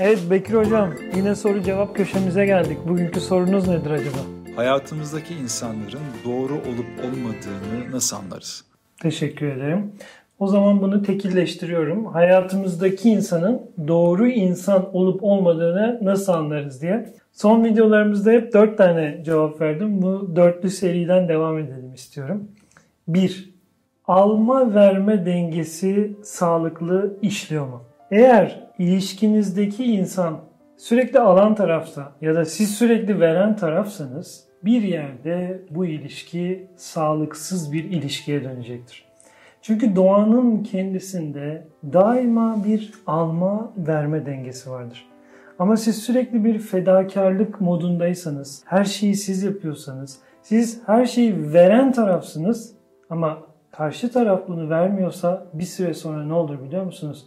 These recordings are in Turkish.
Evet Bekir Hocam yine soru cevap köşemize geldik. Bugünkü sorunuz nedir acaba? Hayatımızdaki insanların doğru olup olmadığını nasıl anlarız? Teşekkür ederim. O zaman bunu tekilleştiriyorum. Hayatımızdaki insanın doğru insan olup olmadığını nasıl anlarız diye. Son videolarımızda hep dört tane cevap verdim. Bu dörtlü seriden devam edelim istiyorum. 1. Alma verme dengesi sağlıklı işliyor mu? Eğer ilişkinizdeki insan sürekli alan tarafta ya da siz sürekli veren tarafsanız bir yerde bu ilişki sağlıksız bir ilişkiye dönecektir. Çünkü doğanın kendisinde daima bir alma verme dengesi vardır. Ama siz sürekli bir fedakarlık modundaysanız, her şeyi siz yapıyorsanız, siz her şeyi veren tarafsınız ama karşı taraf bunu vermiyorsa bir süre sonra ne olur biliyor musunuz?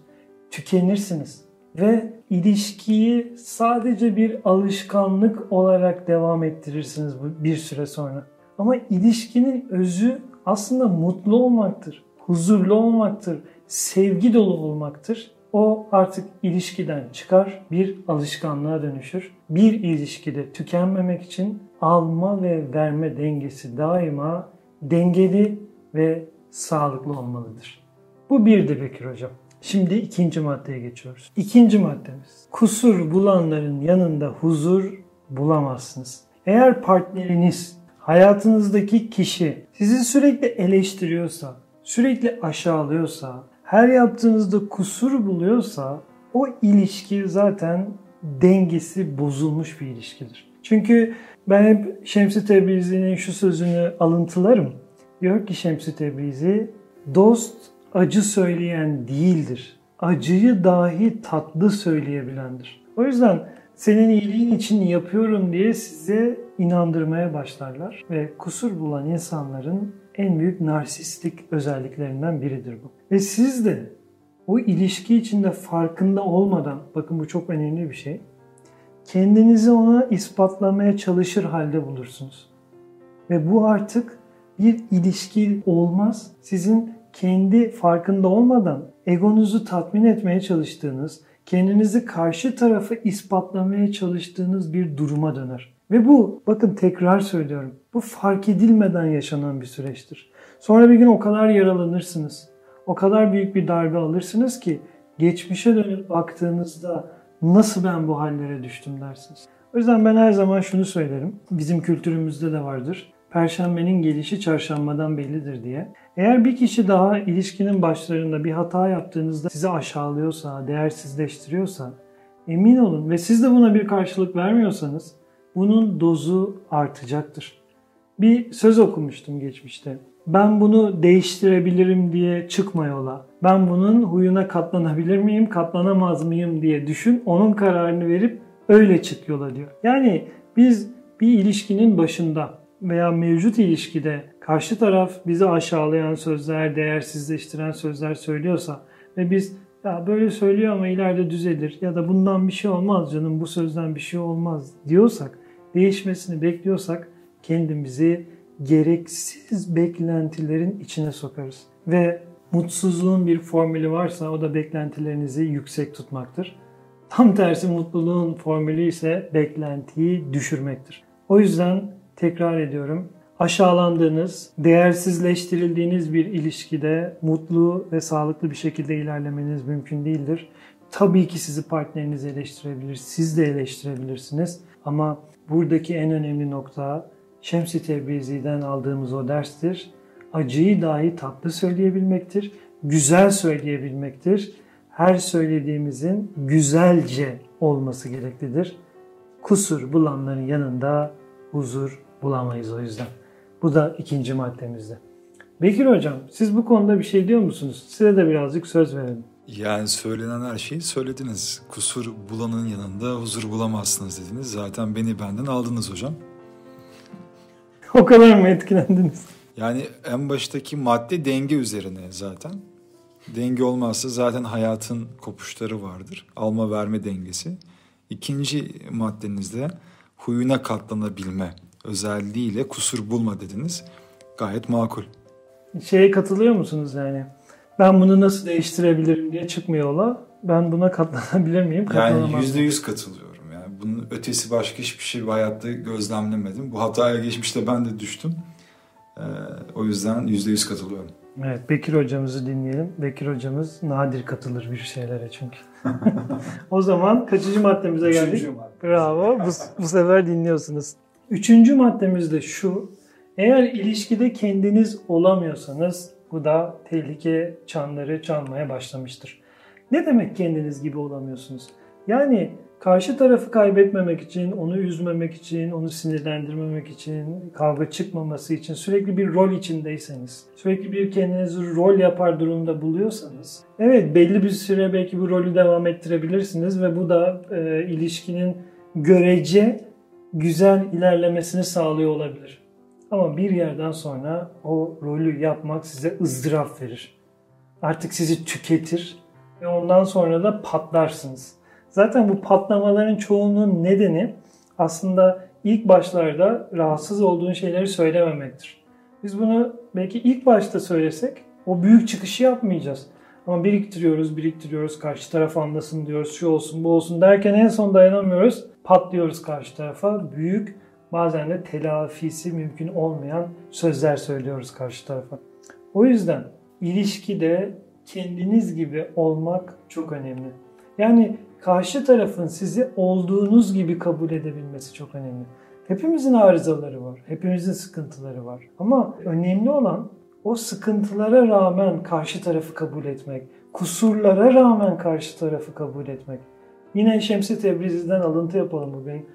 Tükenirsiniz ve ilişkiyi sadece bir alışkanlık olarak devam ettirirsiniz bir süre sonra. Ama ilişkinin özü aslında mutlu olmaktır, huzurlu olmaktır, sevgi dolu olmaktır. O artık ilişkiden çıkar, bir alışkanlığa dönüşür. Bir ilişkide tükenmemek için alma ve verme dengesi daima dengeli ve sağlıklı olmalıdır. Bu bir de Bekir Hocam. Şimdi ikinci maddeye geçiyoruz. İkinci maddemiz. Kusur bulanların yanında huzur bulamazsınız. Eğer partneriniz, hayatınızdaki kişi sizi sürekli eleştiriyorsa, sürekli aşağılıyorsa, her yaptığınızda kusur buluyorsa o ilişki zaten dengesi bozulmuş bir ilişkidir. Çünkü ben hep Şemsi Tebrizi'nin şu sözünü alıntılarım. Diyor ki Şemsi Tebrizi, dost acı söyleyen değildir. Acıyı dahi tatlı söyleyebilendir. O yüzden senin iyiliğin için yapıyorum diye size inandırmaya başlarlar ve kusur bulan insanların en büyük narsistik özelliklerinden biridir bu. Ve siz de o ilişki içinde farkında olmadan, bakın bu çok önemli bir şey, kendinizi ona ispatlamaya çalışır halde bulursunuz. Ve bu artık bir ilişki olmaz. Sizin kendi farkında olmadan egonuzu tatmin etmeye çalıştığınız, kendinizi karşı tarafı ispatlamaya çalıştığınız bir duruma döner. Ve bu bakın tekrar söylüyorum. Bu fark edilmeden yaşanan bir süreçtir. Sonra bir gün o kadar yaralanırsınız. O kadar büyük bir darbe alırsınız ki geçmişe dönüp baktığınızda nasıl ben bu hallere düştüm dersiniz. O yüzden ben her zaman şunu söylerim. Bizim kültürümüzde de vardır. Perşembenin gelişi çarşambadan bellidir diye. Eğer bir kişi daha ilişkinin başlarında bir hata yaptığınızda sizi aşağılıyorsa, değersizleştiriyorsa emin olun ve siz de buna bir karşılık vermiyorsanız bunun dozu artacaktır. Bir söz okumuştum geçmişte. Ben bunu değiştirebilirim diye çıkma yola. Ben bunun huyuna katlanabilir miyim, katlanamaz mıyım diye düşün. Onun kararını verip öyle çık yola diyor. Yani biz bir ilişkinin başında veya mevcut ilişkide karşı taraf bizi aşağılayan sözler, değersizleştiren sözler söylüyorsa ve biz ya böyle söylüyor ama ileride düzelir ya da bundan bir şey olmaz canım bu sözden bir şey olmaz diyorsak, değişmesini bekliyorsak kendimizi gereksiz beklentilerin içine sokarız. Ve mutsuzluğun bir formülü varsa o da beklentilerinizi yüksek tutmaktır. Tam tersi mutluluğun formülü ise beklentiyi düşürmektir. O yüzden tekrar ediyorum aşağılandığınız, değersizleştirildiğiniz bir ilişkide mutlu ve sağlıklı bir şekilde ilerlemeniz mümkün değildir. Tabii ki sizi partneriniz eleştirebilir, siz de eleştirebilirsiniz. Ama buradaki en önemli nokta Şems-i Tebrizi'den aldığımız o derstir. Acıyı dahi tatlı söyleyebilmektir, güzel söyleyebilmektir. Her söylediğimizin güzelce olması gereklidir. Kusur bulanların yanında huzur bulamayız o yüzden. Bu da ikinci maddemizde. Bekir Hocam siz bu konuda bir şey diyor musunuz? Size de birazcık söz verelim. Yani söylenen her şeyi söylediniz. Kusur bulanın yanında huzur bulamazsınız dediniz. Zaten beni benden aldınız hocam. o kadar mı etkilendiniz? Yani en baştaki madde denge üzerine zaten. Denge olmazsa zaten hayatın kopuşları vardır. Alma verme dengesi. İkinci maddenizde huyuna katlanabilme özelliğiyle kusur bulma dediniz. Gayet makul. Şeye katılıyor musunuz yani? Ben bunu nasıl değiştirebilirim diye çıkmıyor ola. ben buna katlanabilir miyim? Yani yüzde yüz katılıyorum. Yani bunun ötesi başka hiçbir şey hayatta gözlemlemedim. Bu hataya geçmişte ben de düştüm. Ee, o yüzden yüzde yüz katılıyorum. Evet, Bekir hocamızı dinleyelim. Bekir hocamız nadir katılır bir şeylere çünkü. o zaman kaçıncı maddemize geldik? Üçüncü madde. Bravo. Bu, bu sefer dinliyorsunuz. Üçüncü maddemiz de şu. Eğer ilişkide kendiniz olamıyorsanız bu da tehlike çanları çalmaya başlamıştır. Ne demek kendiniz gibi olamıyorsunuz? Yani karşı tarafı kaybetmemek için, onu üzmemek için, onu sinirlendirmemek için, kavga çıkmaması için sürekli bir rol içindeyseniz, sürekli bir kendinizi rol yapar durumda buluyorsanız, evet belli bir süre belki bu rolü devam ettirebilirsiniz ve bu da e, ilişkinin görece güzel ilerlemesini sağlıyor olabilir. Ama bir yerden sonra o rolü yapmak size ızdırap verir. Artık sizi tüketir ve ondan sonra da patlarsınız. Zaten bu patlamaların çoğunun nedeni aslında ilk başlarda rahatsız olduğun şeyleri söylememektir. Biz bunu belki ilk başta söylesek o büyük çıkışı yapmayacağız. Ama biriktiriyoruz, biriktiriyoruz, karşı taraf anlasın diyoruz, şu olsun, bu olsun derken en son dayanamıyoruz, patlıyoruz karşı tarafa. Büyük, bazen de telafisi mümkün olmayan sözler söylüyoruz karşı tarafa. O yüzden ilişkide kendiniz gibi olmak çok önemli. Yani karşı tarafın sizi olduğunuz gibi kabul edebilmesi çok önemli. Hepimizin arızaları var, hepimizin sıkıntıları var. Ama önemli olan o sıkıntılara rağmen karşı tarafı kabul etmek, kusurlara rağmen karşı tarafı kabul etmek. Yine Şemsi Tebrizi'den alıntı yapalım bugün.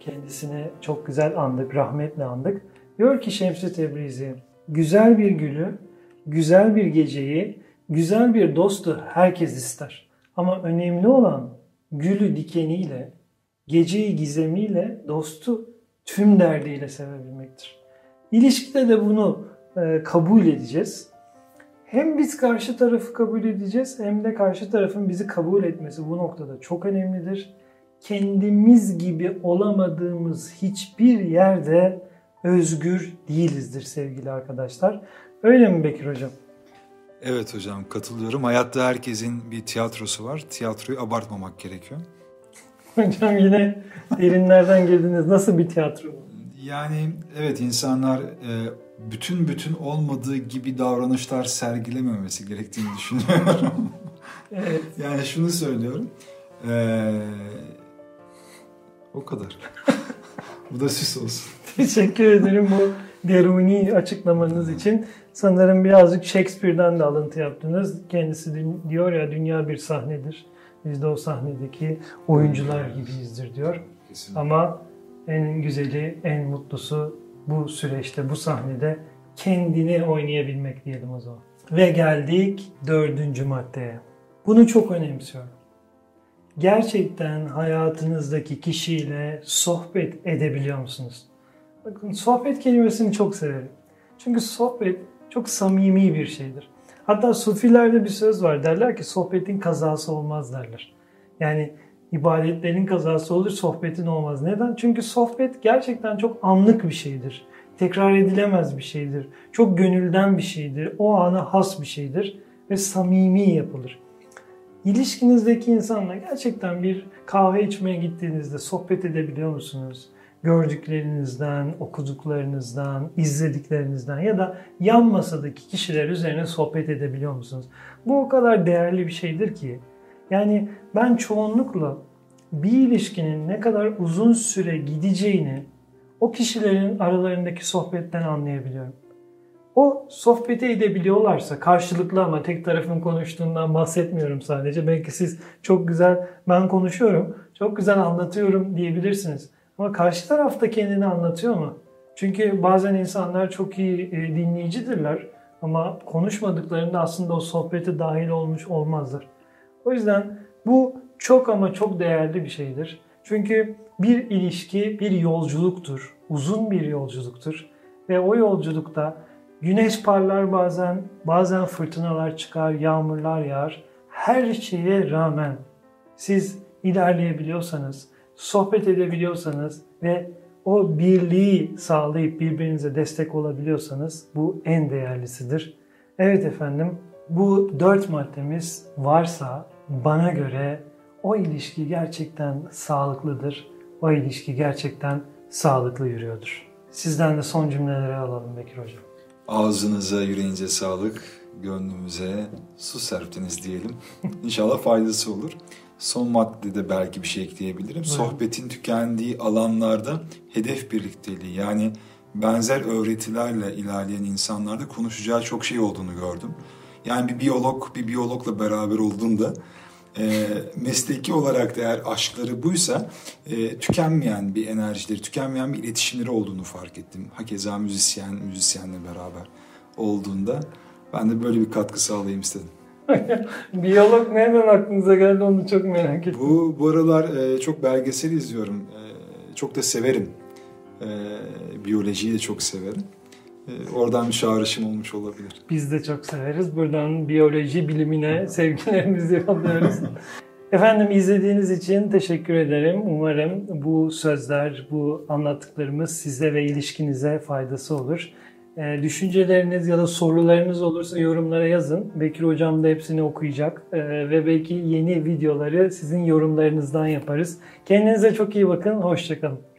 Kendisini çok güzel andık, rahmetle andık. Diyor ki Şemsi Tebrizi, güzel bir gülü, güzel bir geceyi, güzel bir dostu herkes ister. Ama önemli olan gülü dikeniyle, geceyi gizemiyle, dostu tüm derdiyle sevebilmektir. İlişkide de bunu e, kabul edeceğiz. Hem biz karşı tarafı kabul edeceğiz hem de karşı tarafın bizi kabul etmesi bu noktada çok önemlidir. Kendimiz gibi olamadığımız hiçbir yerde özgür değilizdir sevgili arkadaşlar. Öyle mi Bekir Hocam? Evet hocam katılıyorum. Hayatta herkesin bir tiyatrosu var. Tiyatroyu abartmamak gerekiyor. Hocam yine derinlerden girdiniz. Nasıl bir tiyatro bu? Yani evet insanlar e, bütün bütün olmadığı gibi davranışlar sergilememesi gerektiğini düşünüyorum. Evet. yani şunu söylüyorum. E, o kadar. Bu da süs olsun. Teşekkür ederim bu deruni açıklamanız için. Sanırım birazcık Shakespeare'den de alıntı yaptınız. Kendisi diyor ya dünya bir sahnedir. Biz de o sahnedeki oyuncular gibiyizdir diyor. Kesinlikle. Ama en güzeli, en mutlusu bu süreçte, bu sahnede kendini oynayabilmek diyelim o zaman. Ve geldik dördüncü maddeye. Bunu çok önemsiyorum. Gerçekten hayatınızdaki kişiyle sohbet edebiliyor musunuz? Bakın sohbet kelimesini çok severim. Çünkü sohbet çok samimi bir şeydir. Hatta sufilerde bir söz var. Derler ki sohbetin kazası olmaz derler. Yani ibadetlerin kazası olur, sohbetin olmaz. Neden? Çünkü sohbet gerçekten çok anlık bir şeydir. Tekrar edilemez bir şeydir. Çok gönülden bir şeydir. O ana has bir şeydir ve samimi yapılır. İlişkinizdeki insanla gerçekten bir kahve içmeye gittiğinizde sohbet edebiliyor musunuz? Gördüklerinizden, okuduklarınızdan, izlediklerinizden ya da yan masadaki kişiler üzerine sohbet edebiliyor musunuz? Bu o kadar değerli bir şeydir ki. Yani ben çoğunlukla bir ilişkinin ne kadar uzun süre gideceğini o kişilerin aralarındaki sohbetten anlayabiliyorum. O sohbeti edebiliyorlarsa karşılıklı ama tek tarafın konuştuğundan bahsetmiyorum sadece. Belki siz çok güzel ben konuşuyorum, çok güzel anlatıyorum diyebilirsiniz. Ama karşı taraf da kendini anlatıyor mu? Çünkü bazen insanlar çok iyi e, dinleyicidirler ama konuşmadıklarında aslında o sohbete dahil olmuş olmazlar. O yüzden bu çok ama çok değerli bir şeydir. Çünkü bir ilişki bir yolculuktur. Uzun bir yolculuktur. Ve o yolculukta güneş parlar bazen, bazen fırtınalar çıkar, yağmurlar yağar. Her şeye rağmen siz ilerleyebiliyorsanız, sohbet edebiliyorsanız ve o birliği sağlayıp birbirinize destek olabiliyorsanız bu en değerlisidir. Evet efendim bu dört maddemiz varsa bana göre o ilişki gerçekten sağlıklıdır. O ilişki gerçekten sağlıklı yürüyordur. Sizden de son cümleleri alalım Bekir Hocam. Ağzınıza, yüreğinize sağlık, gönlümüze su serptiniz diyelim. İnşallah faydası olur. Son maddede belki bir şey ekleyebilirim. Buyurun. Sohbetin tükendiği alanlarda hedef birlikteliği yani benzer öğretilerle ilerleyen insanlarda konuşacağı çok şey olduğunu gördüm. Yani bir biyolog bir biyologla beraber olduğunda e, mesleki olarak da eğer aşkları buysa e, tükenmeyen bir enerjileri, tükenmeyen bir iletişimleri olduğunu fark ettim. Hakeza müzisyen, müzisyenle beraber olduğunda ben de böyle bir katkı sağlayayım istedim. Biyolog nereden aklınıza geldi onu çok merak ettim. Bu, bu aralar e, çok belgesel izliyorum. E, çok da severim. E, biyolojiyi de çok severim. E, oradan bir çağrışım olmuş olabilir. Biz de çok severiz. Buradan biyoloji bilimine sevgilerimizi yolluyoruz. Efendim izlediğiniz için teşekkür ederim. Umarım bu sözler, bu anlattıklarımız size ve ilişkinize faydası olur. Ee, düşünceleriniz ya da sorularınız olursa yorumlara yazın. Bekir Hocam da hepsini okuyacak Ee, ve belki yeni videoları sizin yorumlarınızdan yaparız. Kendinize çok iyi bakın. Hoşçakalın.